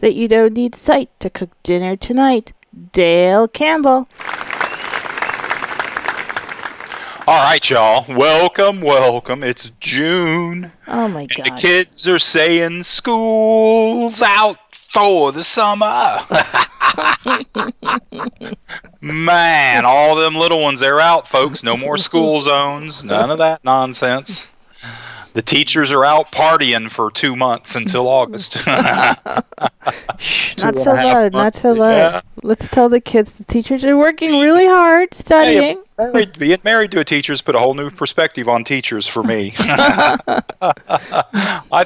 that you don't need sight to cook dinner tonight, Dale Campbell. All right, y'all. Welcome, welcome. It's June. Oh my god. the kids are saying school's out for the summer. Man, all them little ones, they're out, folks. No more school zones. None of that nonsense. The teachers are out partying for two months until August. Shh, not so and a half loud, not so loud. Yeah. Let's tell the kids the teachers are working really hard studying. Married, being married to a teacher's put a whole new perspective on teachers for me. I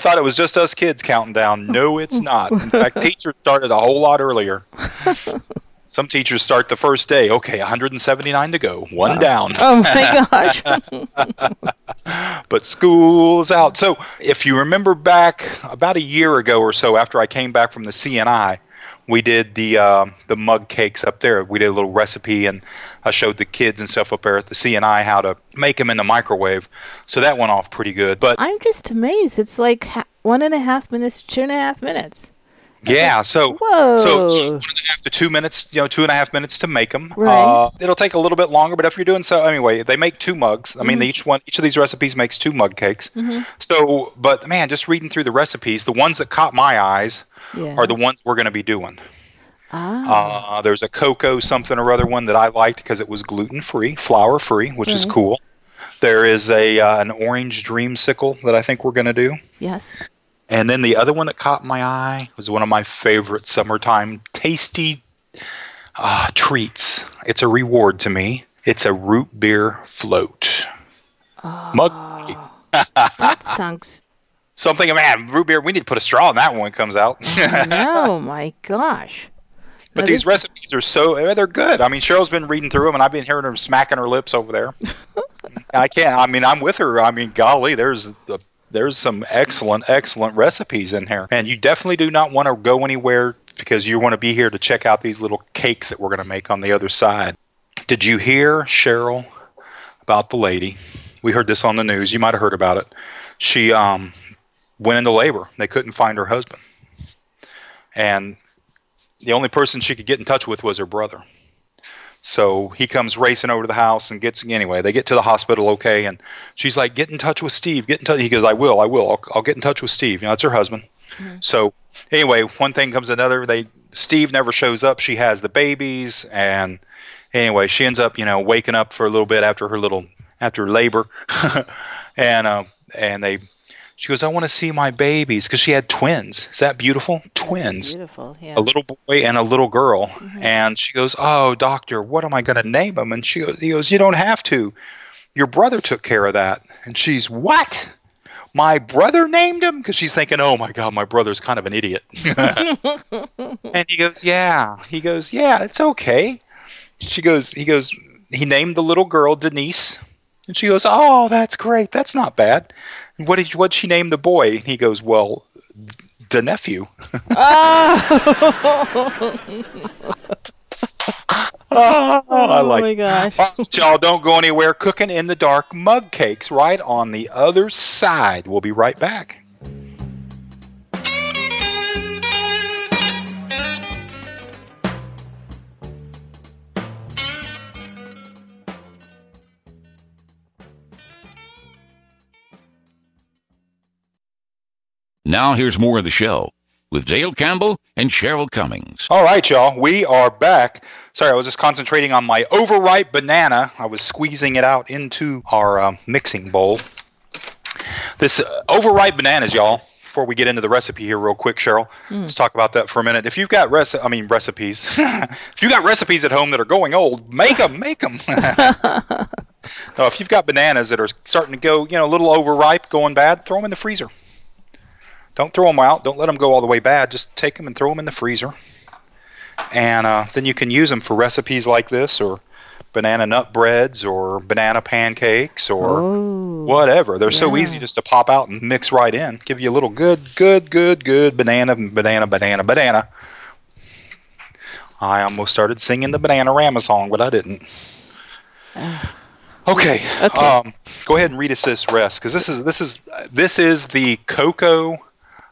thought it was just us kids counting down. No, it's not. In fact, teachers started a whole lot earlier. Some teachers start the first day. Okay, 179 to go, one down. Oh my gosh. but school's out. So, if you remember back about a year ago or so, after I came back from the CNI, we did the uh, the mug cakes up there. We did a little recipe, and I showed the kids and stuff up there at the CNI how to make them in the microwave. So that went off pretty good. But I'm just amazed. It's like one and a half minutes, two and a half minutes. Yeah, so Whoa. so one and a half to two minutes, you know, two and a half minutes to make them. Right. Uh, it'll take a little bit longer, but if you're doing so anyway, they make two mugs. I mean, each one, each of these recipes makes two mug cakes. So, but man, just reading through the recipes, the ones that caught my eyes Yeah. are the ones we're going to be doing. ah. Uh, there's a cocoa something or other one that I liked because it was gluten free, flour free, which is cool. There is a uh, an orange dreamsicle that I think we're going to do. yes. And then the other one that caught my eye was one of my favorite summertime tasty uh, treats. It's a reward to me. It's a root beer float. Mug That sounds. something, man, root beer. We need to put a straw in that one when it comes out. oh my gosh. But That these is- recipes are so eh, they're good. I mean, Cheryl's been reading through them, and I've been hearing her smacking her lips over there. I can't. I mean, I'm with her. I mean, golly, there's the, there's some excellent, excellent recipes in here, and you definitely do not want to go anywhere because you want to be here to check out these little cakes that we're going to make on the other side. Did you hear Cheryl about the lady? We heard this on the news. You might have heard about it. She um, went into labor. They couldn't find her husband, and the only person she could get in touch with was her brother. So he comes racing over to the house and gets anyway. They get to the hospital okay, and she's like, "Get in touch with Steve. Get in touch." He goes, "I will. I will. I'll, I'll get in touch with Steve." You know, it's her husband. So anyway, one thing comes another. They Steve never shows up. She has the babies, and anyway, she ends up you know waking up for a little bit after her little after labor, and uh, and they. She goes, I want to see my babies because she had twins. Is that beautiful? Twins. Beautiful. Yeah. a little boy and a little girl. Mm-hmm. And she goes oh doctor what am i going to name them and she goes he goes you don't have to. Your brother took care of that. And she's what? My brother named him because she's thinking oh my god my brother's kind of an idiot. And he goes yeah. He goes yeah it's okay. She goes he goes he named the little girl denise. And she goes oh that's great. That's not bad what did what she name the boy and he goes well the nephew Oh, I oh, like. oh my gosh. Y'all don't go anywhere. Cooking in the dark mug cakes right on the other side. We'll be right back. Now here's more of the show with Dale Campbell and Cheryl Cummings. All right, y'all. We are back. Sorry, I was just concentrating on my overripe banana. I was squeezing it out into our uh, mixing bowl. This uh, overripe bananas, y'all. Before we get into the recipe here, real quick, Cheryl, let's talk about that for a minute. If you've got reci- I mean recipes. if you've got recipes at home that are going old, make them, make them. so if you've got bananas that are starting to go, you know, a little overripe, going bad, throw them in the freezer. Don't throw them out. Don't let them go all the way bad. Just take them and throw them in the freezer. And uh, then you can use them for recipes like this, or banana nut breads, or banana pancakes, or Oh. whatever. They're so easy just to pop out and mix right in. Give you a little good, good, good, good banana, banana, banana, banana. I almost started singing the Bananarama song, but I didn't. Okay. Okay. Um, go ahead and read us this rest, because this is this is this is the cocoa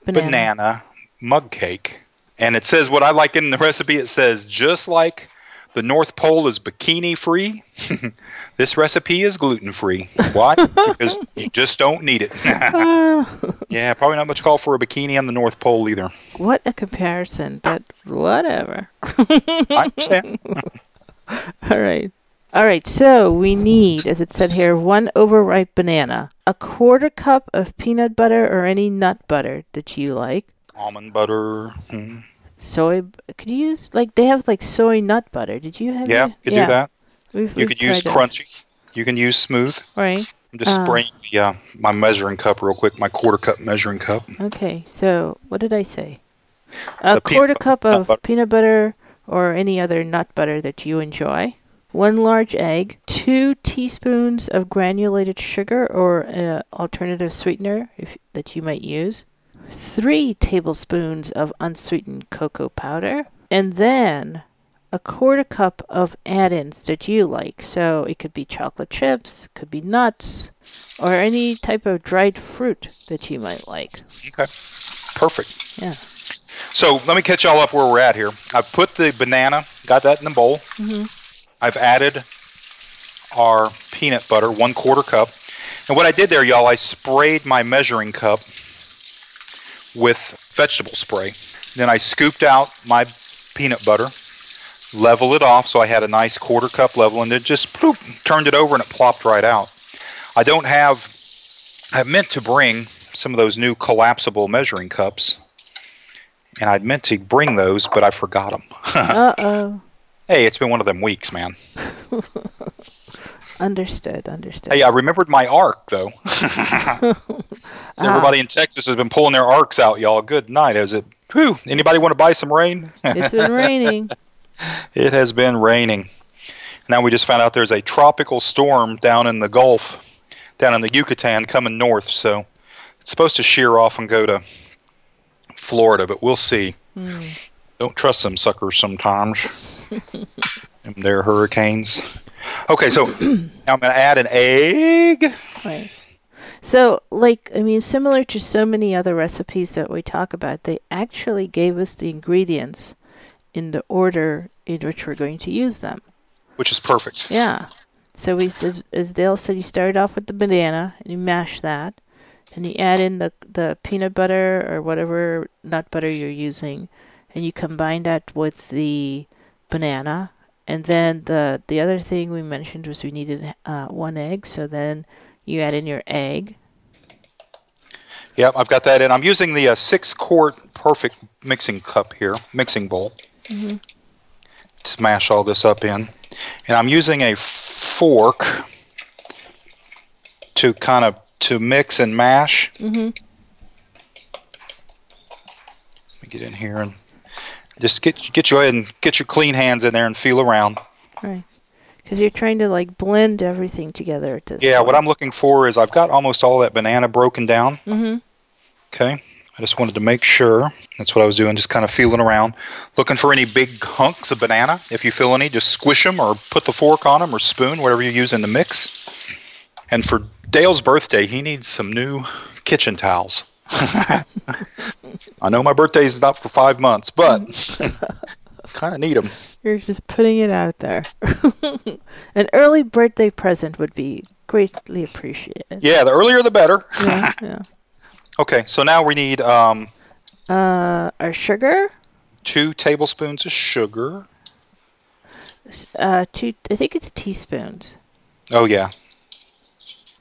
banana. mug cake, and it says what I like in the recipe. It says just like the North Pole is bikini free, this recipe is gluten free. Why? because you just don't need it. yeah, probably not much call for a bikini on the North Pole either. What a comparison, but whatever. I understand. All right. All right, so we need, as it said here, one overripe banana, a quarter cup of peanut butter or any nut butter that you like, Almond butter. hmm. soy. Could you use like they have like soy nut butter? Did you have? Yeah, any? you could do that. We've, You we've could use those. crunchy. You can use smooth. Right. I'm just Uh. spraying the, uh, my measuring cup real quick, my quarter cup measuring cup. Okay. So what did I say? A The quarter cup of butter. peanut butter or any other nut butter that you enjoy. One large egg, two teaspoons of granulated sugar or uh, alternative sweetener if that you might use, three tablespoons of unsweetened cocoa powder, and then a quarter cup of add-ins that you like. So it could be chocolate chips, could be nuts, or any type of dried fruit that you might like. Okay. Perfect. Yeah. So let me catch y'all up where we're at here. I've put the banana, got that in the bowl. Mhm. I've added our peanut butter, one quarter cup. And what I did there, y'all, I sprayed my measuring cup with vegetable spray. Then I scooped out my peanut butter, level it off so I had a nice quarter cup level, and then just ploop, turned it over and it plopped right out. I don't have, I meant to bring some of those new collapsible measuring cups, and I'd meant to bring those, but I forgot them. Uh oh. Hey, it's been one of them weeks, man. Understood. Understood. Hey, I remembered my ark though. So ah. everybody in Texas has been pulling their arks out, y'all. Good night. Is it? Whew. Anybody want to buy some rain? it's been raining. it has been raining. Now we just found out there's a tropical storm down in the Gulf, down in the Yucatan, coming north. So it's supposed to shear off and go to Florida, but we'll see. Hmm. Don't trust them suckers sometimes. them their hurricanes. Okay, so I'm going to add an egg. Right. So, like, I mean, similar to so many other recipes that we talk about, they actually gave us the ingredients in the order in which we're going to use them. which is perfect. Yeah. So we, as, as Dale said, you start off with the banana and you mash that, and you add in the the peanut butter or whatever nut butter you're using, and you combine that with the banana, and then the the other thing we mentioned was we needed uh, one egg. So then you add in your egg. Yep, I've got that in. I'm using the uh, six quart Pourfect mixing cup here, mixing bowl. To mash all this up in, and I'm using a fork to kind of to mix and mash. Mm-hmm. Let me get in here and just get get you and get your clean hands in there and feel around. Right. Because you're trying to like blend everything together at this Yeah, what. I'm looking for is I've got almost all that banana broken down. Mm-hmm. Okay. I just wanted to make sure. That's what I was doing, just kind of feeling around, looking for any big hunks of banana. If you feel any, just squish them or put the fork on them or spoon, whatever you use in the mix. And for Dale's birthday, he needs some new kitchen towels. I know my birthday's not for five months, but kind of need them. You're just putting it out there. An early birthday present would be greatly appreciated. Yeah, the earlier the better. Yeah, yeah. Okay, so now we need um, Uh, our sugar. Two tablespoons of sugar. Uh, two. I think it's teaspoons. Oh yeah.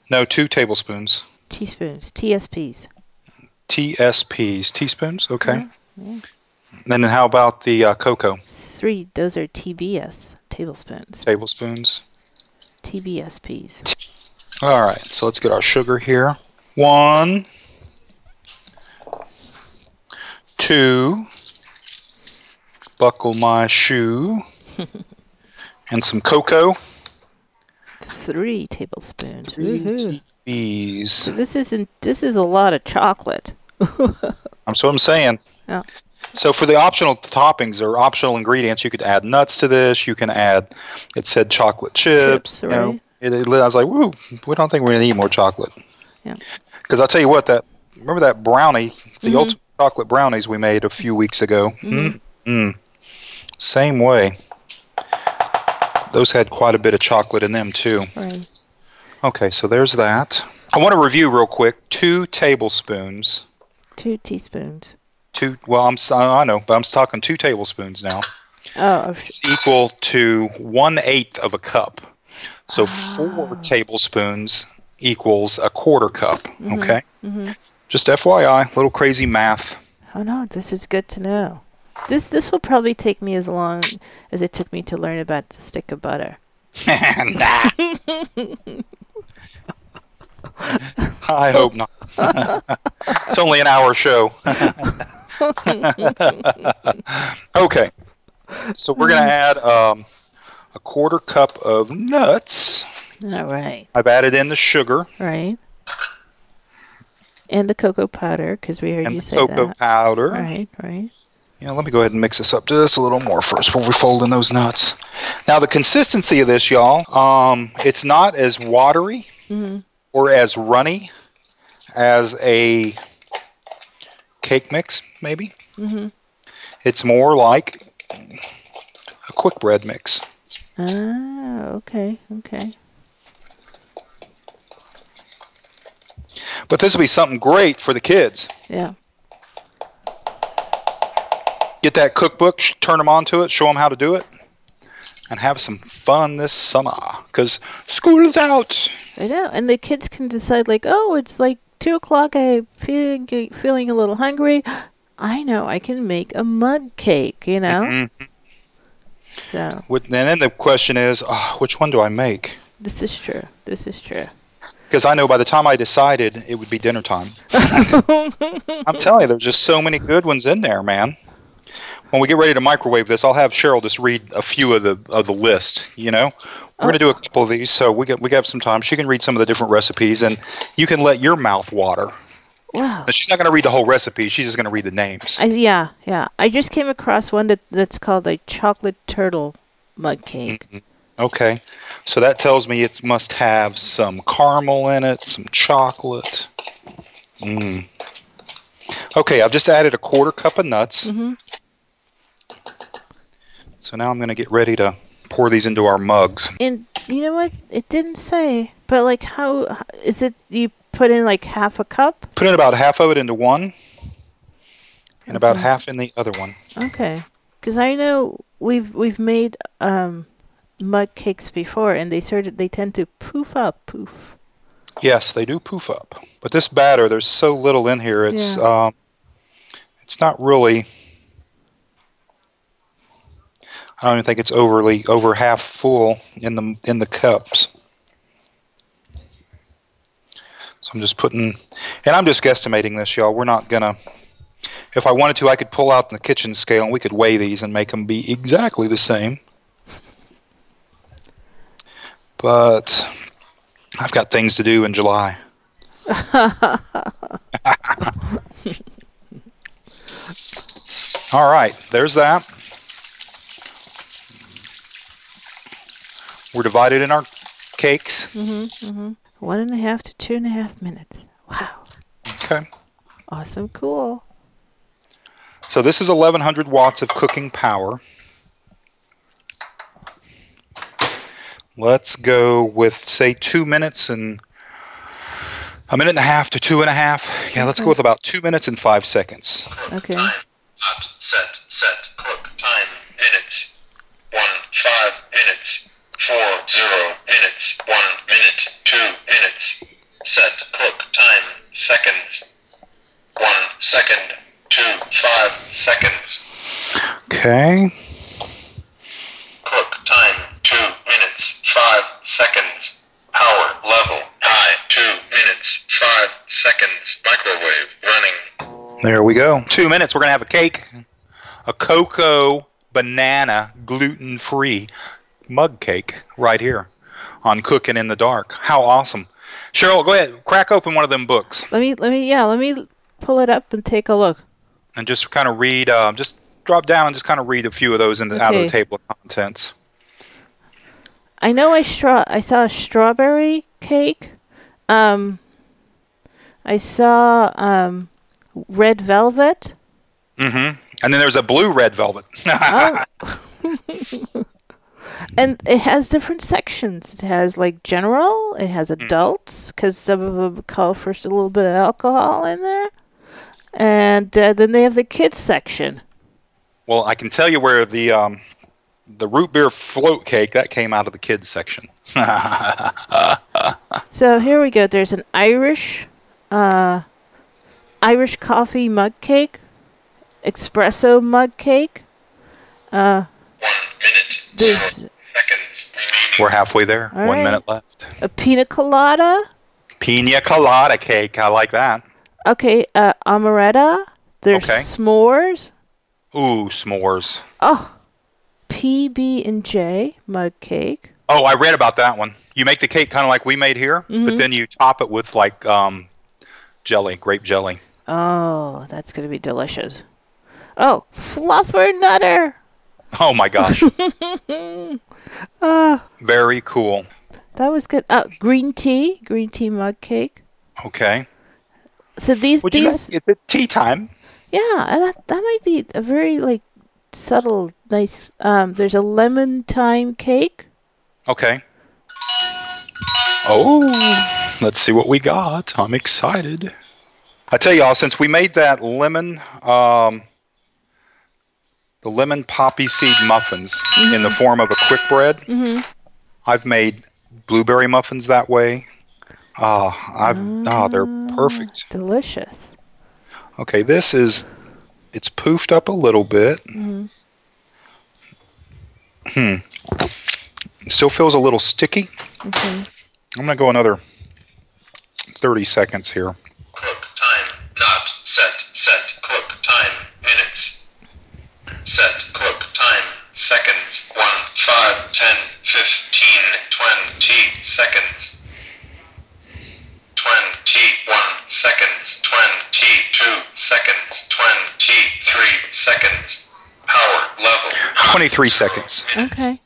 No, two tablespoons. Teaspoons. TSPs. TSPs, teaspoons. Okay. And then how about the uh, cocoa? Three. Those are TBS tablespoons. Tablespoons. TBSPs. All right. So let's get our sugar here. One. Two. Buckle my shoe. and some cocoa. Three tablespoons. Three Woohoo. TVs. So this isn't. This is a lot of chocolate. That's what I'm saying. Yeah. So for the optional toppings or optional ingredients, you could add nuts to this. You can add, it said chocolate chips. Chips, you know. It, it- I was like, woo, we don't think we're gonna need more chocolate. Yeah. Because I'll tell you what, that remember that brownie, the Mhm. ultimate chocolate brownies we made a few weeks ago. Mhm. Mm. Same way. Those had quite a bit of chocolate in them too. Right. Okay, so there's that. I want to review real quick. Two tablespoons. Two teaspoons. Two. Well, I'm s- I know, but I'm talking two tablespoons now. Oh, of sh- It's equal to one eighth of a cup. So four Ah. tablespoons equals a quarter cup. Okay. Mm-hmm. Just FYI, little crazy math. Oh no, this is good to know. This this will probably take me as long as it took me to learn about the stick of butter. nah. I hope not. it's only an hour show. okay. So we're going to add um, a quarter cup of nuts. All right, I've added in the sugar right. And the cocoa powder, because we heard and you the say cocoa that. powder. Right, right. Yeah, let me go ahead and mix this up just a little more first before we fold in those nuts. Now the consistency of this, y'all, um, it's not as watery hmm or as runny as a cake mix, maybe. hmm It's more like a quick bread mix. Ah, okay, okay. But this will be something great for the kids. Yeah. Get that cookbook, turn them onto it, show them how to do it, and have some fun this summer. Because school is out. I know, and the kids can decide like, oh, it's like two o'clock. I'm feeling feeling a little hungry. I know I can make a mug cake. You know. Mhm. So With- And then the question is, oh, which one do I make? this is true. This is true. Because I know by the time I decided it would be dinner time. I'm telling you, there's just so many good ones in there, man. When we get ready to microwave this, I'll have Cheryl just read a few of the of the list. You know, we're gonna do a couple of these, so we get we got some time. She can read some of the different recipes, and you can let your mouth water. Wow. But she's not gonna read the whole recipe. She's just gonna read the names. I, yeah, yeah. I just came across one that that's called a chocolate turtle mug cake. Okay, so that tells me it must have some caramel in it, some chocolate. Mm. Okay, I've just added a quarter cup of nuts. Mhm. So now I'm going to get ready to pour these into our mugs. And you know what? It didn't say, but like, how is it? You put in like half a cup? Put in about half of it into one, and about Okay. half in the other one. Okay, because I know we've we've made um mug cakes before, and they sort of they tend to poof up, poof. Yes, they do poof up. But this batter, there's so little in here. It's um, it's not really. I don't even think it's overly over half full in the in the cups. So I'm just putting, and I'm just guesstimating this, y'all. We're not gonna. If I wanted to, I could pull out the kitchen scale and we could weigh these and make them be exactly the same. But I've got things to do in July. All right, there's that. We're divided in our cakes. Mm-hmm. Mm-hmm. One and a half to two and a half minutes. Wow. Okay. Awesome. Cool. So this is 1100 watts of cooking power. Let's go with say two minutes and A minute and a half to two and a half. Yeah, let's go with about two minutes and five seconds. Okay. Time. Hot. Set. Set. Cook. Time. Minutes. One. Five minutes. Four. Zero minutes. One minute. Two minutes. Set. Cook. Time. Seconds. One second. Two. Five seconds. Okay. Cook. Time. Two minutes. Five seconds. Power level. High. Two minutes. Five seconds. Microwave running. There we go. Two minutes. We're gonna have a cake, a cocoa banana gluten free mug cake right here on Cooking in the Dark. How awesome! Cheryl, go ahead, crack open one of them books Let me let me yeah, let me pull it up and take a look. and just kind of read. Um, just drop down and just kind of read a few of those in the, out of the table of contents. I know I straw I saw a strawberry cake. Um I saw um red velvet. Mm-hmm. And then there's a blue red velvet. Oh. and it has different sections. It has like general, it has adults cuz some of them call for a little bit of alcohol in there. And uh, then they have the kids section. well, I can tell you where the um, the root beer float cake that came out of the kids section. So here we go. There's an Irish, uh, Irish coffee mug cake, espresso mug cake. Uh, One minute. there's Seconds remaining. We're halfway there. All One right. minute left. a pina colada. Pina colada cake. I like that. Okay, uh, amaretto. There's Okay. s'mores. Ooh, s'mores. Oh, PB and J mug cake. Oh, I read about that one. You make the cake kind of like we made here, Mm-hmm. but then you top it with like um, jelly, grape jelly. Oh, that's gonna be delicious. Oh, fluffer nutter. Oh my gosh. Ah, Very cool. that was good. Oh, green tea, green tea mug cake. Okay. So these Would you these like- it's at tea time. Yeah, and that that might be a very like subtle, nice. Um, there's a lemon thyme cake. Okay. Oh, let's see what we got. I'm excited. I tell y'all, since we made that lemon, um, the lemon poppy seed muffins in the form of a quick bread, Mhm. I've made blueberry muffins that way. Ah, I've ah, they're perfect. Delicious. Okay, this is it's poofed up a little bit. Hmm. Still feels a little sticky. Okay. I'm gonna go another 30 seconds here. Cook time. Not set. Set. Cook time. Minutes. Set. Cook time. Seconds. One. Five. Ten. Fifteen. Twenty seconds. Twenty. One. Seconds. Twenty-two seconds. Twenty-three seconds. Power level. 23 seconds. Okay.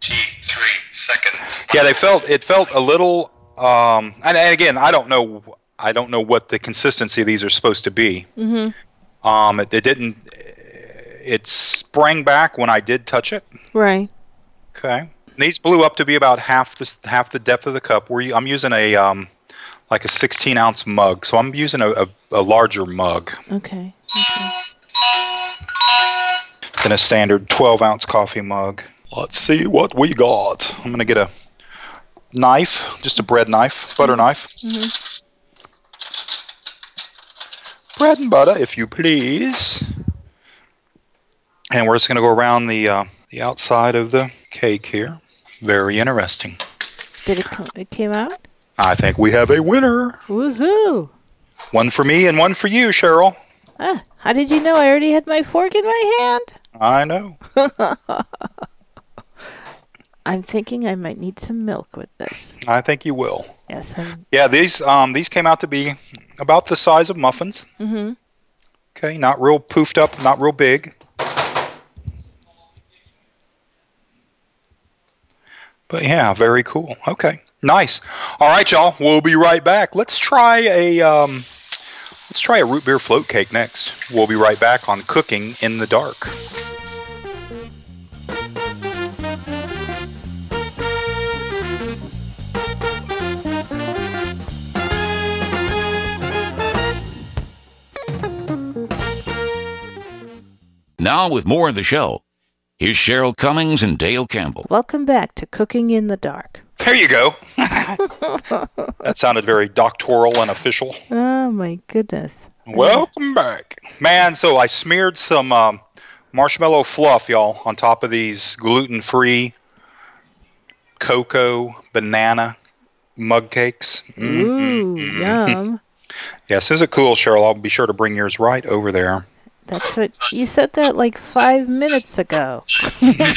Twenty-three seconds. Yeah, they felt it felt a little. Um, and, and again, I don't know. I don't know what the consistency of these are supposed to be. Mhm. Um, it, it didn't. It sprang back when I did touch it. Right. Okay. These blew up to be about half the half the depth of the cup. We're, I'm using a um, like a 16 ounce mug, so I'm using a, a, a larger mug Okay. Okay. than a standard 12 ounce coffee mug. Let's see what we got. I'm gonna get a knife, just a bread knife, butter knife. Bread and butter, if you please. And we're just gonna go around the uh, the outside of the cake here. Very interesting. Did it come? It came out. I think we have a winner. Woohoo! One for me and one for you, Cheryl. Ah, how did you know I already had my fork in my hand? I know. I'm thinking I might need some milk with this. I think you will. Yes. I'm, Yeah, these um these came out to be about the size of muffins. Mm-hmm. Okay, not real poofed up, not real big. But yeah, very cool. Okay, nice. All right, y'all. We'll be right back. Let's try a um, let's try a root beer float cake next. We'll be right back on cooking in the dark. Now, with more of the show here's Cheryl Cummings and Dale Campbell. Welcome back to Cooking in the Dark. There you go. that sounded very doctoral and official. Oh my goodness. Welcome back. Man, so I smeared some um, marshmallow fluff, y'all, on top of these gluten free cocoa banana mug cakes. Mm, Ooh, yum. Yeah, as soon it cools, Cheryl, I'll be sure to bring yours right over there. That's what you said that like five minutes ago. I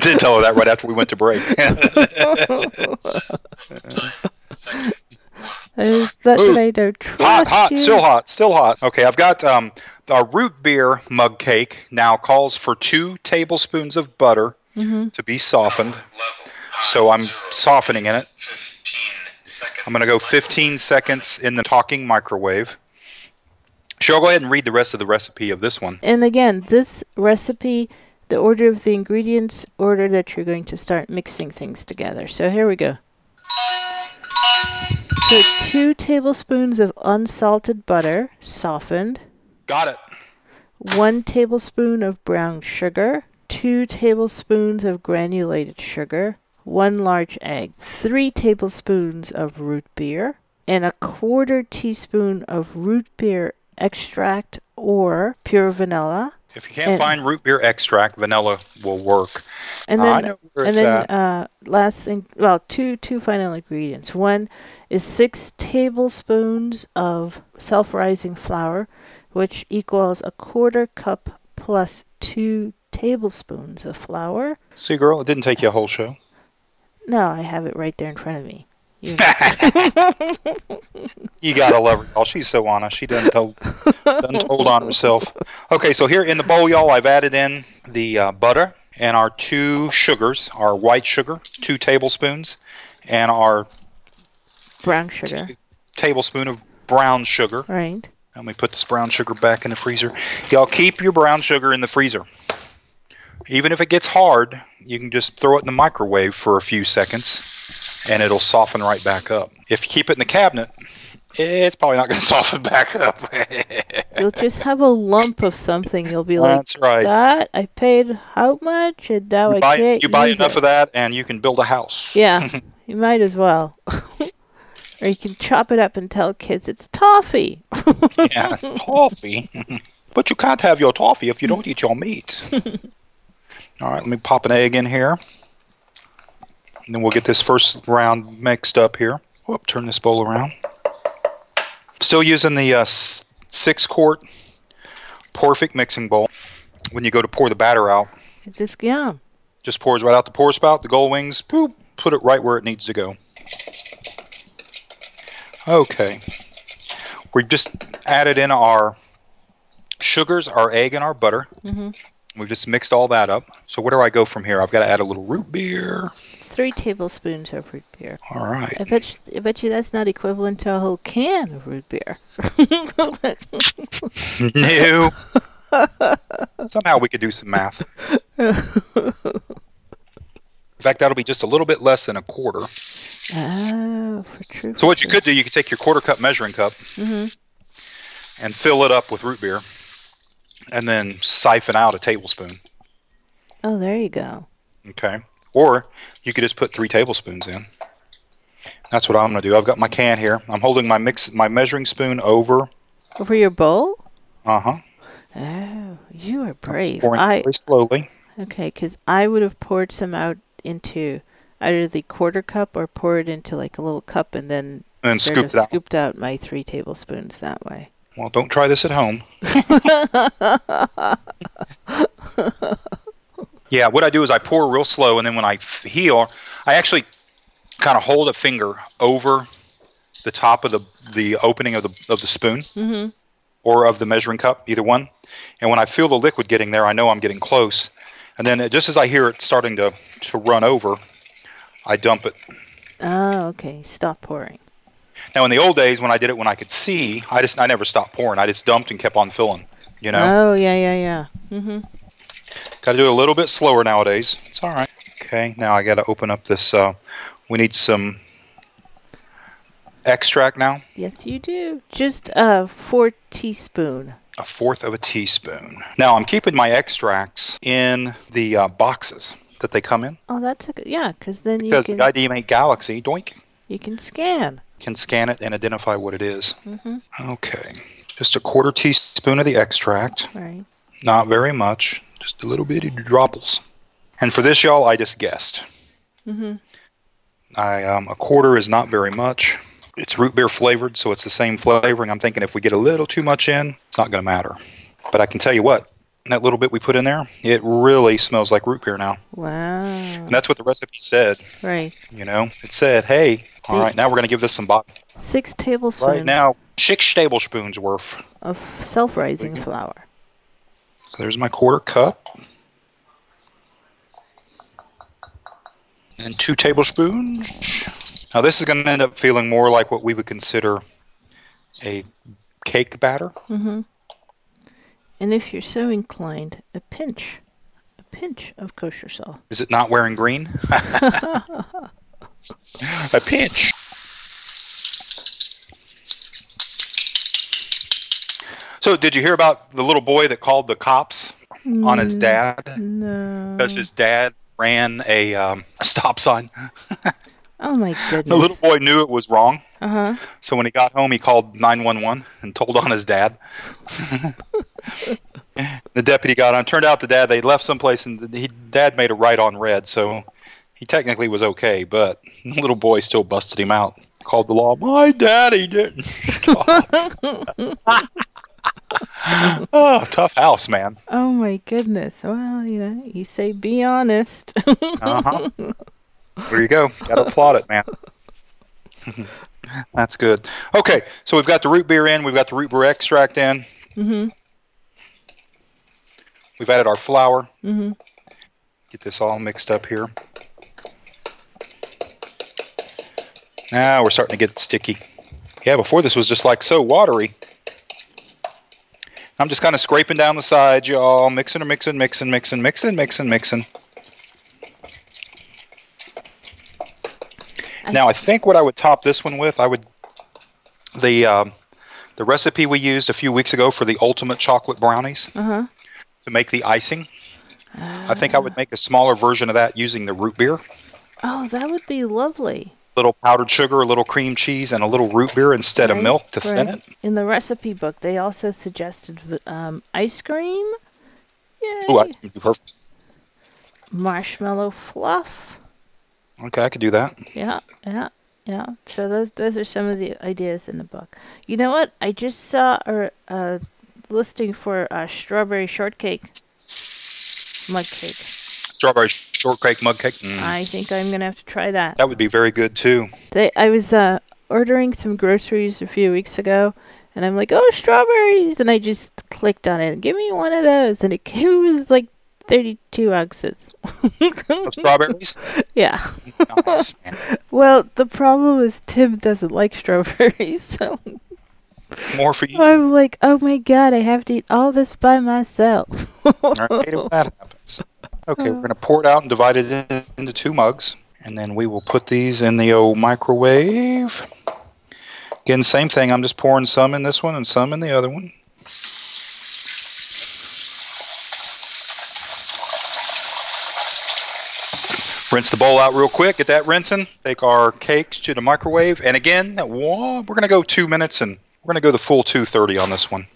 did tell her that right after we went to break. That Ooh. Don't hot, trust hot, you. still hot, still hot. Okay, I've got um, our root beer mug cake now calls for two tablespoons of butter Mhm. to be softened. So I'm softening in it. I'm going to go 15 seconds in the talking microwave. Cheryl, go ahead and read the rest of the recipe of this one. And again, this recipe, the order of the ingredients, order that you're going to start mixing things together. So here we go. So two tablespoons of unsalted butter, softened. Got it. one tablespoon of brown sugar, two tablespoons of granulated sugar, one large egg, three tablespoons of root beer, and a quarter teaspoon of root beer extract or pure vanilla. If you can't And- find root beer extract, vanilla will work. And Uh, then, where and then uh, last thing, well, two two final ingredients. One is six tablespoons of self-rising flour, which equals a quarter cup plus two tablespoons of flour. See, girl, it didn't take you a whole show. No, I have it right there in front of me. You- You gotta love her, y'all. She's so honest. She doesn't hold, doesn't hold on herself. Okay, so here in the bowl, y'all, I've added in the uh, butter and our two sugars, our white sugar, two tablespoons, and our brown sugar, tablespoon of brown sugar. right? Let me put this brown sugar back in the freezer. Y'all keep your brown sugar in the freezer. Even if it gets hard, you can just throw it in the microwave for a few seconds and it'll soften right back up. If you keep it in the cabinet, it's probably not going to soften back up. You'll just have a lump of something. You'll be like, That's right. "That I paid how much, and now I You buy, can't you buy enough it." of that and you can build a house. Yeah, you might as well. or you can chop it up and tell kids it's toffee. yeah, toffee. but you can't have your toffee if you don't eat your meat. All right, let me pop an egg in here. And then we'll get this first round mixed up here. Whoop, turn this bowl around. Still using the uh, six quart Pourfect mixing bowl. When you go to pour the batter out, It just yeah. just pours right out the pour spout, the gold wings, boop, put it right where it needs to go. Okay. We just added in our sugars, our egg, and our butter. Mhm. We've just mixed all that up. So where do I go from here? I've got to add a little root beer. Three tablespoons of root beer. All right. I bet you, I bet you that's not equivalent to a whole can of root beer. no. Somehow we could do some math. In fact, that'll be just a little bit less than a quarter. oh, for true. So what you could do, you could take your quarter cup measuring cup hmm and fill it up with root beer, and then siphon out a tablespoon. Oh, there you go. Okay. Or you could just put three tablespoons in. That's what I'm gonna do. I've got my can here. I'm holding my mix, my measuring spoon over. Over your bowl. Uh huh. Oh, you are brave. Pouring I very slowly. okay, because I would have poured some out into either the quarter cup or pour it into like a little cup and then And then scooped of out. scooped out my three tablespoons that way. Well, don't try this at home. yeah, what I do is I pour real slow, and then when I heel, I actually kind of hold a finger over the top of the the opening of the of the spoon Mm-hmm. or of the measuring cup, either one. And when I feel the liquid getting there, I know I'm getting close. And then it, just as I hear it starting to to run over, I dump it. Oh, okay. Stop pouring. Now, in the old days, when I did it when I could see, I just I never stopped pouring. I just dumped and kept on filling. You know. Oh, yeah, yeah, yeah. Mm-hmm. Got to do it a little bit slower nowadays. It's all right. Okay, now I got to open up this. Uh, we need some extract now. Yes, you do. Just uh, four teaspoon. a fourth of a teaspoon. Now I'm keeping my extracts in the uh, boxes that they come in Oh, that's a good. Yeah, because then you can. because the ID Mate Galaxy, doink, you can scan. Can scan it and identify what it is. Mhm. Okay, just a quarter teaspoon of the extract. Right. Not very much, just a little bitty dropples. And for this, y'all, I just guessed. Mm-hmm. I um, a quarter is not very much. It's root beer flavored, so it's the same flavoring. I'm thinking if we get a little too much in, it's not going to matter. But I can tell you what, that little bit we put in there, it really smells like root beer now. Wow. And that's what the recipe said. Right. You know, it said, "Hey, all right, now we're going to give this some body." Six tablespoons Right now, six tablespoons worth. of self-rising flour. So there's my quarter cup. And two tablespoons. Now this is going to end up feeling more like what we would consider a cake batter. Mm-hmm. And if you're so inclined, a pinch, a pinch of kosher salt. Is it not wearing green? a pinch. So, did you hear about the little boy that called the cops on his dad No. because his dad ran a, um, a stop sign? Oh my goodness. The little boy knew it was wrong, Uh huh. so when he got home, he called 911 and told on his dad. the deputy got on. Turned out the dad they left someplace, and the, he, dad made a right on red, so he technically was okay. But the little boy still busted him out. Called the law. My daddy didn't. oh, tough house, man. Oh my goodness. Well, you know, you say be honest. Uh-huh. There you go. Got to applaud it, man. That's good. Okay, so we've got the root beer in. We've got the root beer extract in. mhm. We've added our flour. Mhm. Get this all mixed up here. Now we're starting to get sticky. Yeah, before this was just like so watery. I'm just kind of scraping down the sides, y'all. Mixing and mixing, mixing, mixing, mixing, mixing, mixing. Now I think what I would top this one with, I would the um, the recipe we used a few weeks ago for the ultimate chocolate brownies Uh huh. to make the icing. I think I would make a smaller version of that using the root beer, Oh, that would be lovely. A little powdered sugar, a little cream cheese, and a little root beer instead of milk to thin it. In the recipe book, they also suggested um, ice cream. Yay. Ooh, ice cream would be perfect. Marshmallow fluff. Okay, I could do that. Yeah, yeah, yeah. So those those are some of the ideas in the book. You know what? I just saw a, a listing for a strawberry shortcake mug cake. Strawberry shortcake mug cake. Mm, I think I'm gonna have to try that. that would be very good too. They, I was uh, ordering some groceries a few weeks ago, and I'm like, "Oh, strawberries!" And I just clicked on it. Give me one of those, and it, it was like 32 ounces. Of strawberries. yeah. nice. Well, the problem is Tim doesn't like strawberries, so More for you. I'm like, "Oh my god, I have to eat all this by myself." All right, that happens. Okay, we're gonna pour it out and divide it in, into two mugs, and then we will put these in the old microwave. Again, same thing. I'm just pouring some in this one and some in the other one. Rinse the bowl out real quick. Get that rinsing. Take our cakes to the microwave, and again, whoa, we're gonna go two minutes, and we're gonna go the full 230 on this one.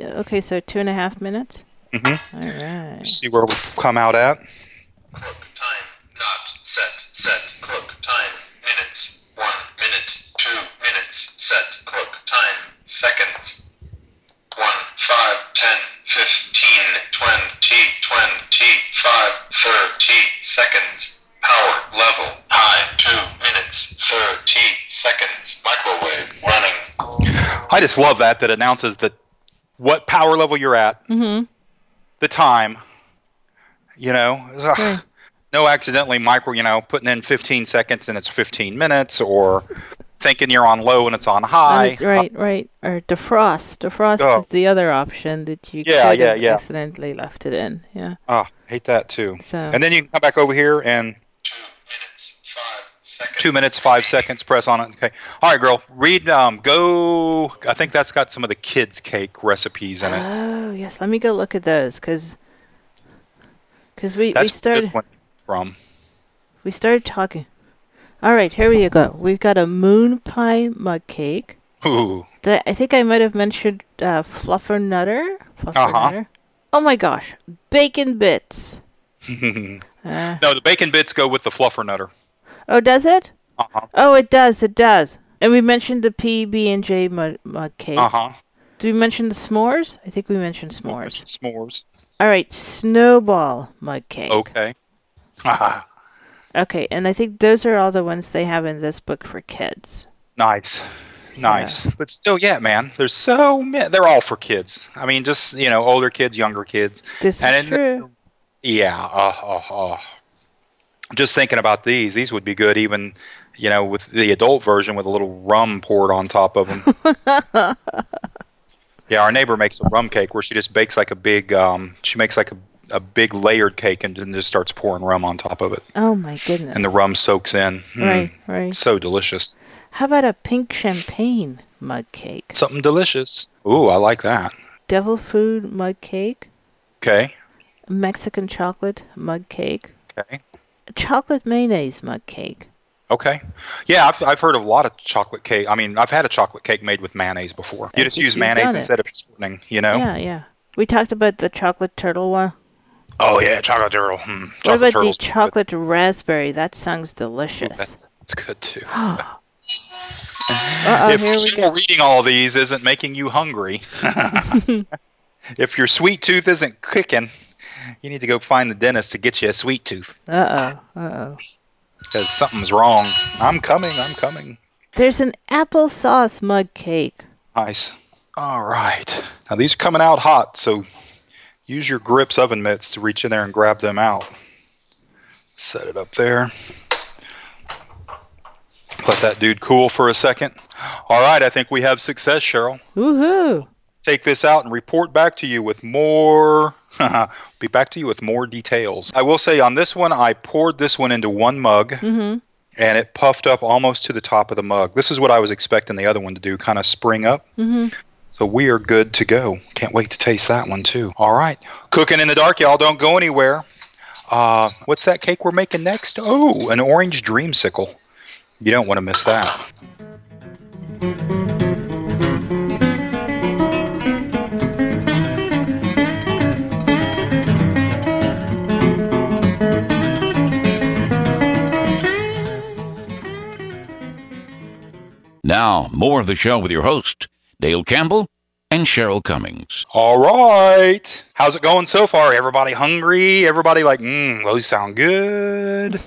okay, so two and a half minutes. hmm All right. See where we come out at. Cook time not set. Set cook time minutes. One minute. Two minutes. Set cook time seconds. One, five, ten, fifteen, twenty, twenty-five, thirty seconds. Power level high. Two minutes. Thirty seconds. Microwave running. I just love that that announces that what power level you're at, Mhm. the time. You know, Ugh. Right. no accidentally micro. You know, putting in 15 seconds and it's 15 minutes, or thinking you're on low and it's on high. it's right, right. Or defrost. Defrost Oh. is the other option that you Yeah, could yeah, have yeah. accidentally left it in. Yeah. Oh, hate that too. So And then you can come back over here and Two minutes. Five seconds. Two minutes, five seconds, press on it. Okay. All right, girl. Read. Um. Go. I think that's got some of the kids' cake recipes in it. Oh yes, let me go look at those because because we we That's where started this one from. we started talking. All right, here we go. We've got a moon pie mug cake. Ooh. That I think I might have mentioned uh, fluffer nutter. Fluffer Uh-huh. nutter. Oh my gosh, bacon bits. no, Uh, the bacon bits go with the fluffer nutter. Oh, does it? Uh-huh. Oh, it does. It does. And we mentioned the PB and J mug, mug cake. Uh-huh. Did we mention the s'mores? I think we mentioned s'mores. S'mores. All right, snowball mug cake. Okay. Okay, and I think those are all the ones they have in this book for kids. nice. So- Nice. But still, yeah, man. There's so many. They're all for kids. I mean, just, you know, older kids, younger kids. This And is true. Yeah. Oh, oh, oh. Just thinking about these, these would be good even, you know, with the adult version with a little rum poured on top of them. yeah, our neighbor makes a rum cake where she just bakes like a big, um, she makes like a, a big layered cake and then just starts pouring rum on top of it. Oh my goodness. And the rum soaks in. Mm, Right, right. So delicious. How about a pink champagne mug cake? Something delicious. Ooh, I like that. Devil food mug cake? Okay. Mexican chocolate mug cake? Okay. Chocolate mayonnaise mug cake? Okay. Yeah, I've, I've heard of a lot of chocolate cake. I mean, I've had a chocolate cake made with mayonnaise before. You just use mayonnaise instead of shortening, you know? Yeah, yeah. We talked about the chocolate turtle one. Oh, yeah, chocolate turtle. Hmm. what chocolate about turtle's the good. chocolate raspberry? That sounds Ooh, delicious. That's, that's good, too. If here we still go. reading all these isn't making you hungry, if your sweet tooth isn't kicking, you need to go find the dentist to get you a sweet tooth Uh-oh, uh-oh. because something's wrong. I'm coming. I'm coming. There's an applesauce mug cake. Nice. All right. Now these are coming out hot, so use your grips oven mitts to reach in there and grab them out. Set it up there. Let that dude cool for a second. All right, I think we have success, Cheryl. Woohoo! Take this out and report back to you with more. be back to you with more details. I will say on this one, I poured this one into one mug Mm-hmm. and it puffed up almost to the top of the mug. This is what I was expecting the other one to do, kind of spring up. Mm-hmm. So we are good to go. Can't wait to taste that one too. All right, cooking in the dark, y'all. Don't go anywhere. Uh, what's that cake we're making next? Oh, an orange dreamsicle. You don't want to miss that. Now, more of the show with your host, Dale Campbell and Cheryl Cummings. All right. How's it going so far? Everybody hungry? Everybody like, mmm, those sound good.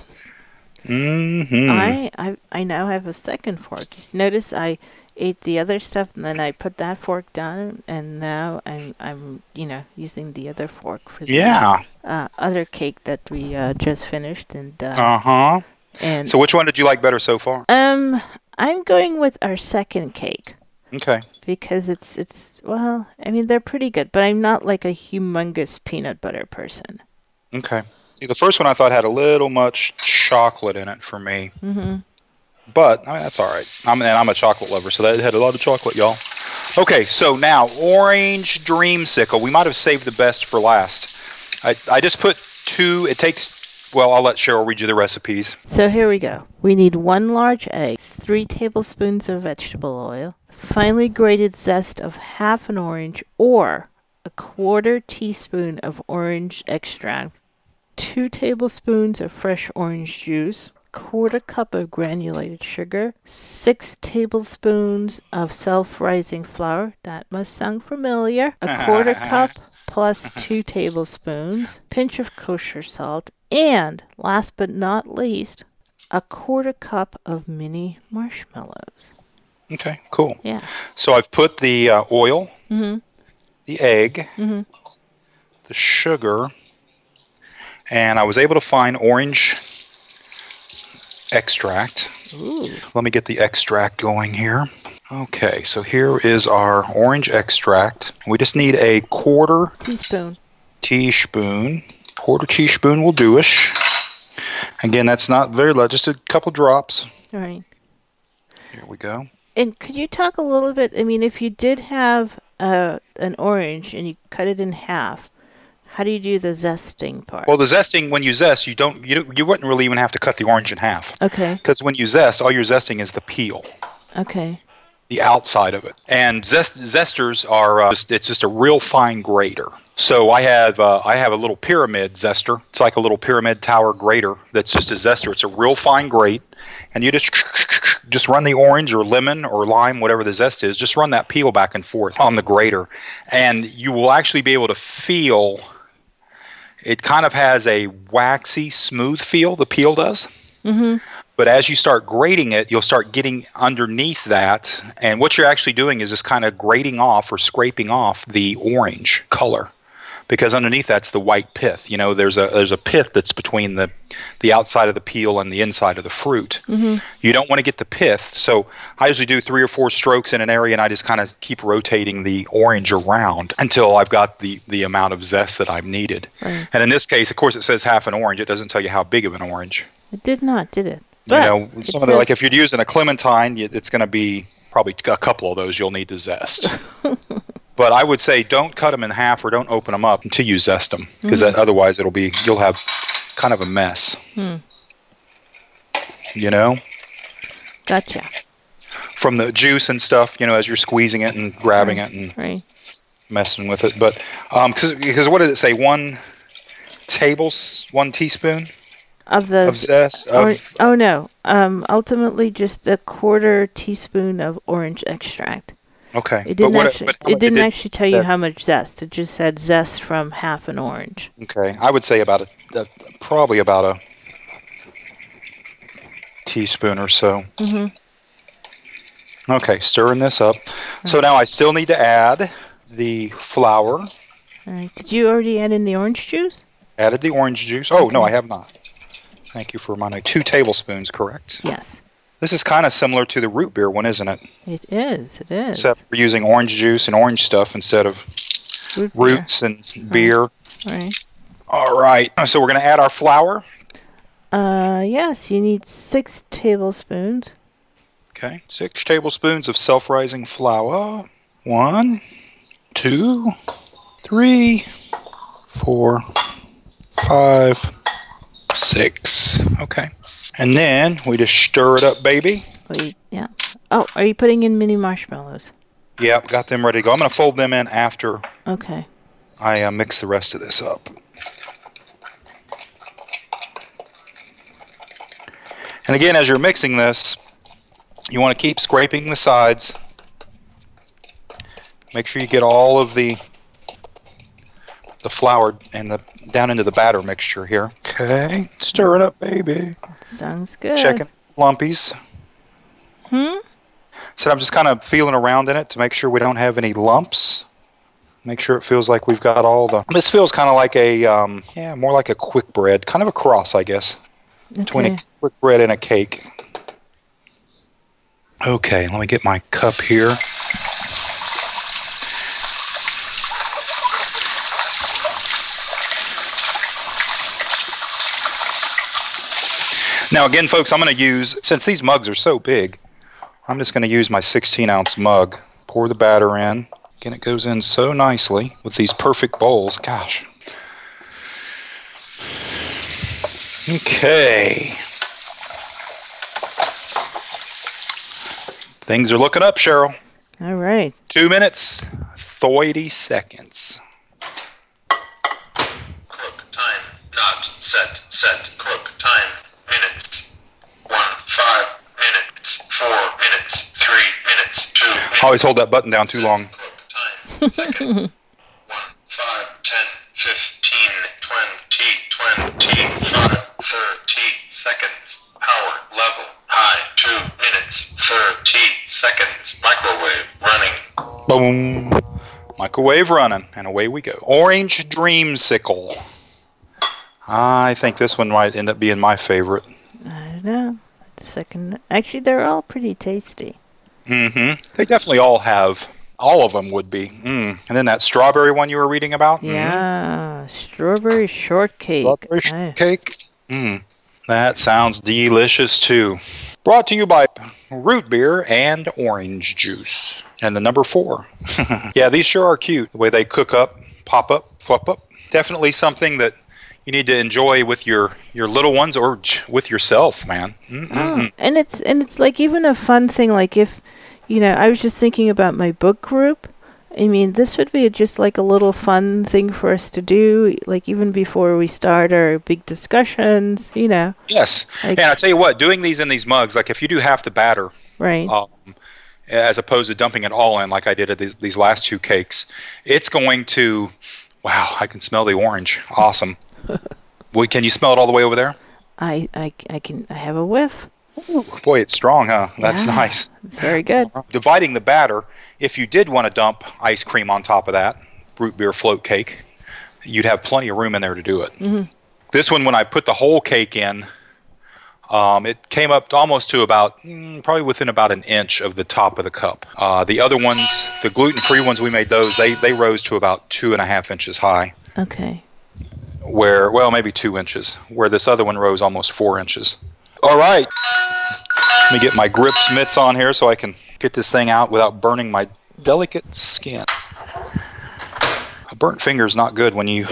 Mm-hmm. I, I I now have a second fork. Just notice I ate the other stuff and then I put that fork down and now I'm I'm you know using the other fork for the Yeah. uh, other cake that we uh, just finished and uh, Uh huh. and So which one did you like better so far? um I'm going with our second cake Okay. because it's it's well I mean they're pretty good but I'm not like a humongous peanut butter person. Okay. See, the first one I thought had a little much chocolate in it for me, hmm but I mean, that's all right. I'm and I'm a chocolate lover, so that had a lot of chocolate, y'all. Okay, so now orange dreamsicle. We might have saved the best for last. I I just put two. It takes. Well, I'll let Cheryl read you the recipes. So here we go. We need one large egg, three tablespoons of vegetable oil, finely grated zest of half an orange or a quarter teaspoon of orange extract, two tablespoons of fresh orange juice, quarter cup of granulated sugar, six tablespoons of self-rising flour. That must sound familiar. A quarter cup plus two tablespoons, pinch of kosher salt, and last but not least, a quarter cup of mini marshmallows. Okay, cool. Yeah. So I've put the uh, oil, Mhm. the egg, Mhm. the sugar, and I was able to find orange extract. Ooh. Let me get the extract going here. Okay, so here is our orange extract. We just need a quarter Teaspoon. teaspoon. Quarter teaspoon will do ish. Again, that's not very low, just a couple drops. All right. Here we go. And could you talk a little bit? I mean, if you did have uh, an orange and you cut it in half, how do you do the zesting part? Well, the zesting when you zest, you don't you don't- you wouldn't really even have to cut the orange in half okay, because when you zest, all you're zesting is the peel. okay, the outside of it. And zest, zesters are uh, just, it's just a real fine grater. So I have uh, I have a little pyramid zester. It's like a little pyramid tower grater that's just a zester. It's a real fine grate, and you just just run the orange or lemon or lime, whatever the zest is. Just run that peel back and forth on the grater, and you will actually be able to feel. It kind of has a waxy, smooth feel. The peel does. But as you start grating it, you'll start getting underneath that. And what you're actually doing is just kind of grating off or scraping off the orange color. Because underneath that's the white pith. You know, there's a there's a pith that's between the the outside of the peel and the inside of the fruit. Mm-hmm. You don't want to get the pith. So I usually do three or four strokes in an area and I just kind of keep rotating the orange around until I've got the, the amount of zest that I've needed. Right. And in this case, of course, it says half an orange. It doesn't tell you how big of an orange it did not, did it? You know, some of the like if you're using a clementine, it's going to be probably a couple of those you'll need to zest. but I would say don't cut them in half or don't open them up until you zest them because Mm-hmm. otherwise it'll be you'll have kind of a mess. Hmm. You know, Gotcha. from the juice and stuff. You know, as you're squeezing it and grabbing it and Right. messing with it. But um, because what did it say? One tables, one teaspoon Of the of zest. or, Of, oh no, um, ultimately just a quarter teaspoon of orange extract. okay, It didn't but what, actually. but it didn't did actually tell you how much zest. It just said zest from half an orange. Okay, I would say about a, a probably about a teaspoon or so. Mhm. Okay, stirring this up. So now I still need to add the flour. All right. Did you already add in the orange juice? Added the orange juice. Oh no, I have not. Thank you for reminding. me. Two tablespoons, correct? Yes. This is kind of similar to the root beer one, isn't it? It is. It is. Except we're using orange juice and orange stuff instead of Root beer. roots and beer. All right. All right. So we're going to add our flour. Uh, yes. You need six tablespoons. Okay, six tablespoons of self rising flour. One, two, three, four, five, six. Okay. And then we just stir it up, baby. Wait. Yeah. Oh, are you putting in mini marshmallows? Yep, got them ready to go. I'm going to fold them in after Okay. I uh, mix the rest of this up. And again, as you're mixing this, you want to keep scraping the sides. Make sure you get all of the the flour and the down into the batter mixture here. Okay, stir it up, baby. Sounds good. Checking lumpies. Hmm. So I'm just kind of feeling around in it to make sure we don't have any lumps. Make sure it feels like we've got all the. This feels kind of like a, um, yeah, more like a quick bread, kind of a cross, I guess, between a quick bread and a cake. Okay, let me get my cup here. Now, again, folks, I'm going to use, since these mugs are so big, I'm just going to use my 16 ounce mug. Pour the batter in. Again, it goes in so nicely with these Pourfect bowls. Gosh. Okay. Things are looking up, Cheryl. All right. Two minutes, 30 seconds. Cook time not set set cook time minutes one five minutes four minutes three minutes two minutes. I always hold that button down too long. Cook time second one five ten fifteen twenty twenty five thirty seconds power level high two minutes thirty seconds microwave running Boom. Microwave running, and away we go. Orange Dreamsicle. I think this one might end up being my favorite. I don't know. Second. Actually, they're all pretty tasty. hmm They definitely all have. All of them would be. Mm. And then that strawberry one you were reading about. Yeah. Strawberry shortcake. Strawberry Aye. cake. Mm. That sounds delicious too. Brought to you by root beer and orange juice. and the number four. yeah, these sure are cute. The way they cook up, pop up, flop up. Definitely something that you need to enjoy with your your little ones or with yourself, man. Oh, and it's and it's like even a fun thing. Like if you know, I was just thinking about my book group. I mean, this would be just like a little fun thing for us to do, like even before we start our big discussions. You know, Yes, Like- and I tell you what, doing these in these mugs, like if you do half the batter, right? um, as opposed to dumping it all in like I did at these, these last two cakes, it's going to. Wow, I can smell the orange. Awesome. Wait, can you smell it all the way over there? I, I, I can I have a whiff. Boy, it's strong, huh? That's Yeah. nice. It's very good. Dividing the batter, if you did want to dump ice cream on top of that root beer float cake, you'd have plenty of room in there to do it. This one, when I put the whole cake in, um, it came up almost to about mm, probably within about an inch of the top of the cup. Uh, the other ones, the gluten-free ones, we made those. They they rose to about two and a half inches high. Okay. Where well maybe two inches. Where this other one rose almost four inches. All right. Let me get my grips mitts on here so I can get this thing out without burning my delicate skin. A burnt finger is not good when you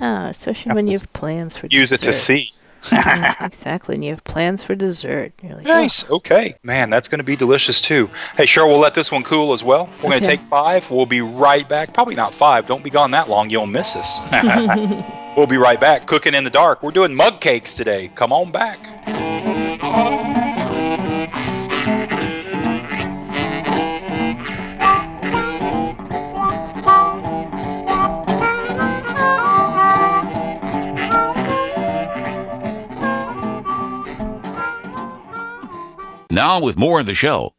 Ah, especially when you have plans for use it to see. Yeah, mm, exactly, and you have plans for dessert. You're like, oh, Nice. Okay. Man, that's going to be delicious too. Hey, Cheryl, we'll let this one cool as well. We're going to take five. We'll be right back. Probably not five. Don't be gone that long. You'll miss us. we'll be right back. Cooking in the dark. We're doing mug cakes today. Come on back. Now, with more of the show,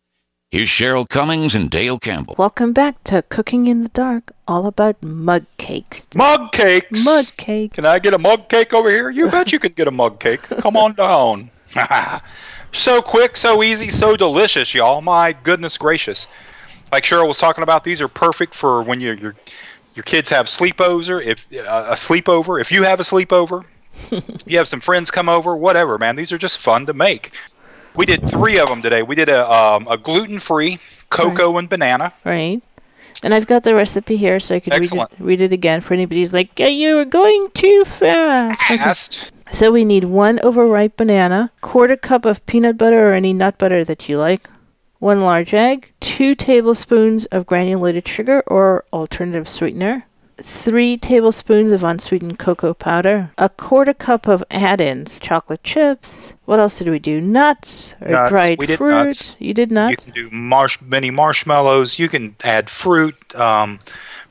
here's Cheryl Cummings and Dale Campbell. Welcome back to Cooking in the Dark, all about mug cakes. Mug cakes. Mug cake. Can I get a mug cake over here? You bet you can get a mug cake. Come on down. so quick, so easy, so delicious, y'all. My goodness gracious. Like Cheryl was talking about, these are perfect for when your your your kids have sleepovers. If uh, a sleepover, if you have a sleepover, you have some friends come over, whatever, man. These are just fun to make. We did three of them today. We did a um, a gluten free cocoa and banana. Right. And I've got the recipe here, so I can read it, read it again for anybody who's like, yeah, you are going too fast. Okay. Fast. So we need one overripe banana, quarter cup of peanut butter or any nut butter that you like, one large egg, two tablespoons of granulated sugar or alternative sweetener, three tablespoons of unsweetened cocoa powder, a quarter cup of add-ins, chocolate chips. What else did we do? Nuts or Nuts. dried We did fruit. nuts. You did nuts? You can do marsh mini marshmallows. You can add fruit. Um,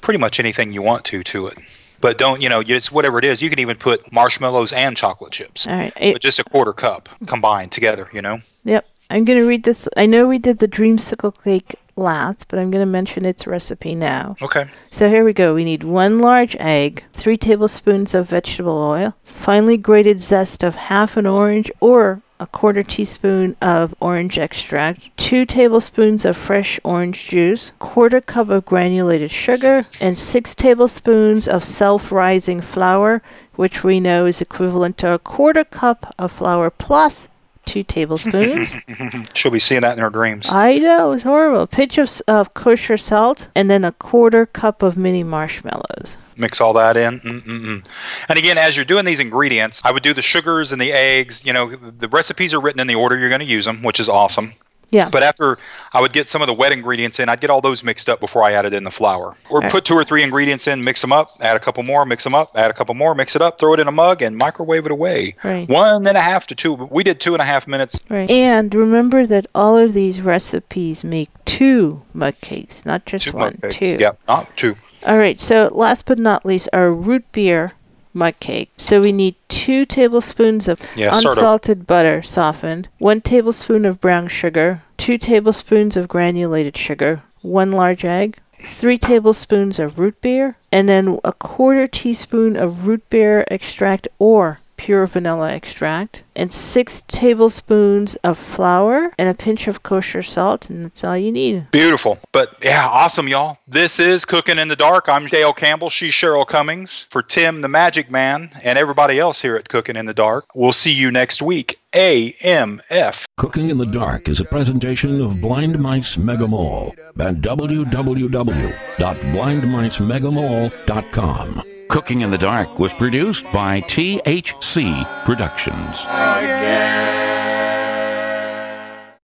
pretty much anything you want to to it. But don't you know? It's whatever it is. You can even put marshmallows and chocolate chips, All right. I- but just a quarter cup combined together. You know. Yep. I'm going to read this. I know we did the dreamsicle cake last, but I'm going to mention its recipe now. Okay. So here we go. We need one large egg, three tablespoons of vegetable oil, finely grated zest of half an orange or a quarter teaspoon of orange extract, two tablespoons of fresh orange juice, quarter cup of granulated sugar, and six tablespoons of self-rising flour, which we know is equivalent to a quarter cup of flour plus two tablespoons. She'll be seeing that in her dreams. I know, it's horrible. A pinch of, of kosher salt, and then a quarter cup of mini marshmallows. Mix all that in. Mm-mm-mm. And again, as you're doing these ingredients, I would do the sugars and the eggs. You know, the recipes are written in the order you're going to use them, which is awesome. Yeah. But after I would get some of the wet ingredients in, I'd get all those mixed up before I added in the flour. Or Right. put two or three ingredients in, mix them up, add a couple more, mix them up, add a couple more, mix it up, throw it in a mug, and microwave it away. Right. One and a half to two. We did two and a half minutes. Right. And remember that all of these recipes make two mug cakes, not just Two one. Two. Yep, not two. All right. So last but not least, our root beer mug cake. So we need two tablespoons of Yeah, sort of. unsalted butter softened, one tablespoon of brown sugar, two tablespoons of granulated sugar, one large egg, three tablespoons of root beer, and then a quarter teaspoon of root beer extract or pure vanilla extract, and six tablespoons of flour, and a pinch of kosher salt, and that's all you need. Beautiful. But yeah, awesome, y'all. This is Cooking in the Dark. I'm Dale Campbell. She's Cheryl Cummings. For Tim the Magic Man and everybody else here at Cooking in the Dark, we'll see you next week. AMF. Cooking in the Dark is a presentation of Blind Mice Mega Mall at www.blindmicemegamall.com. Cooking in the Dark was produced by THC Productions. again.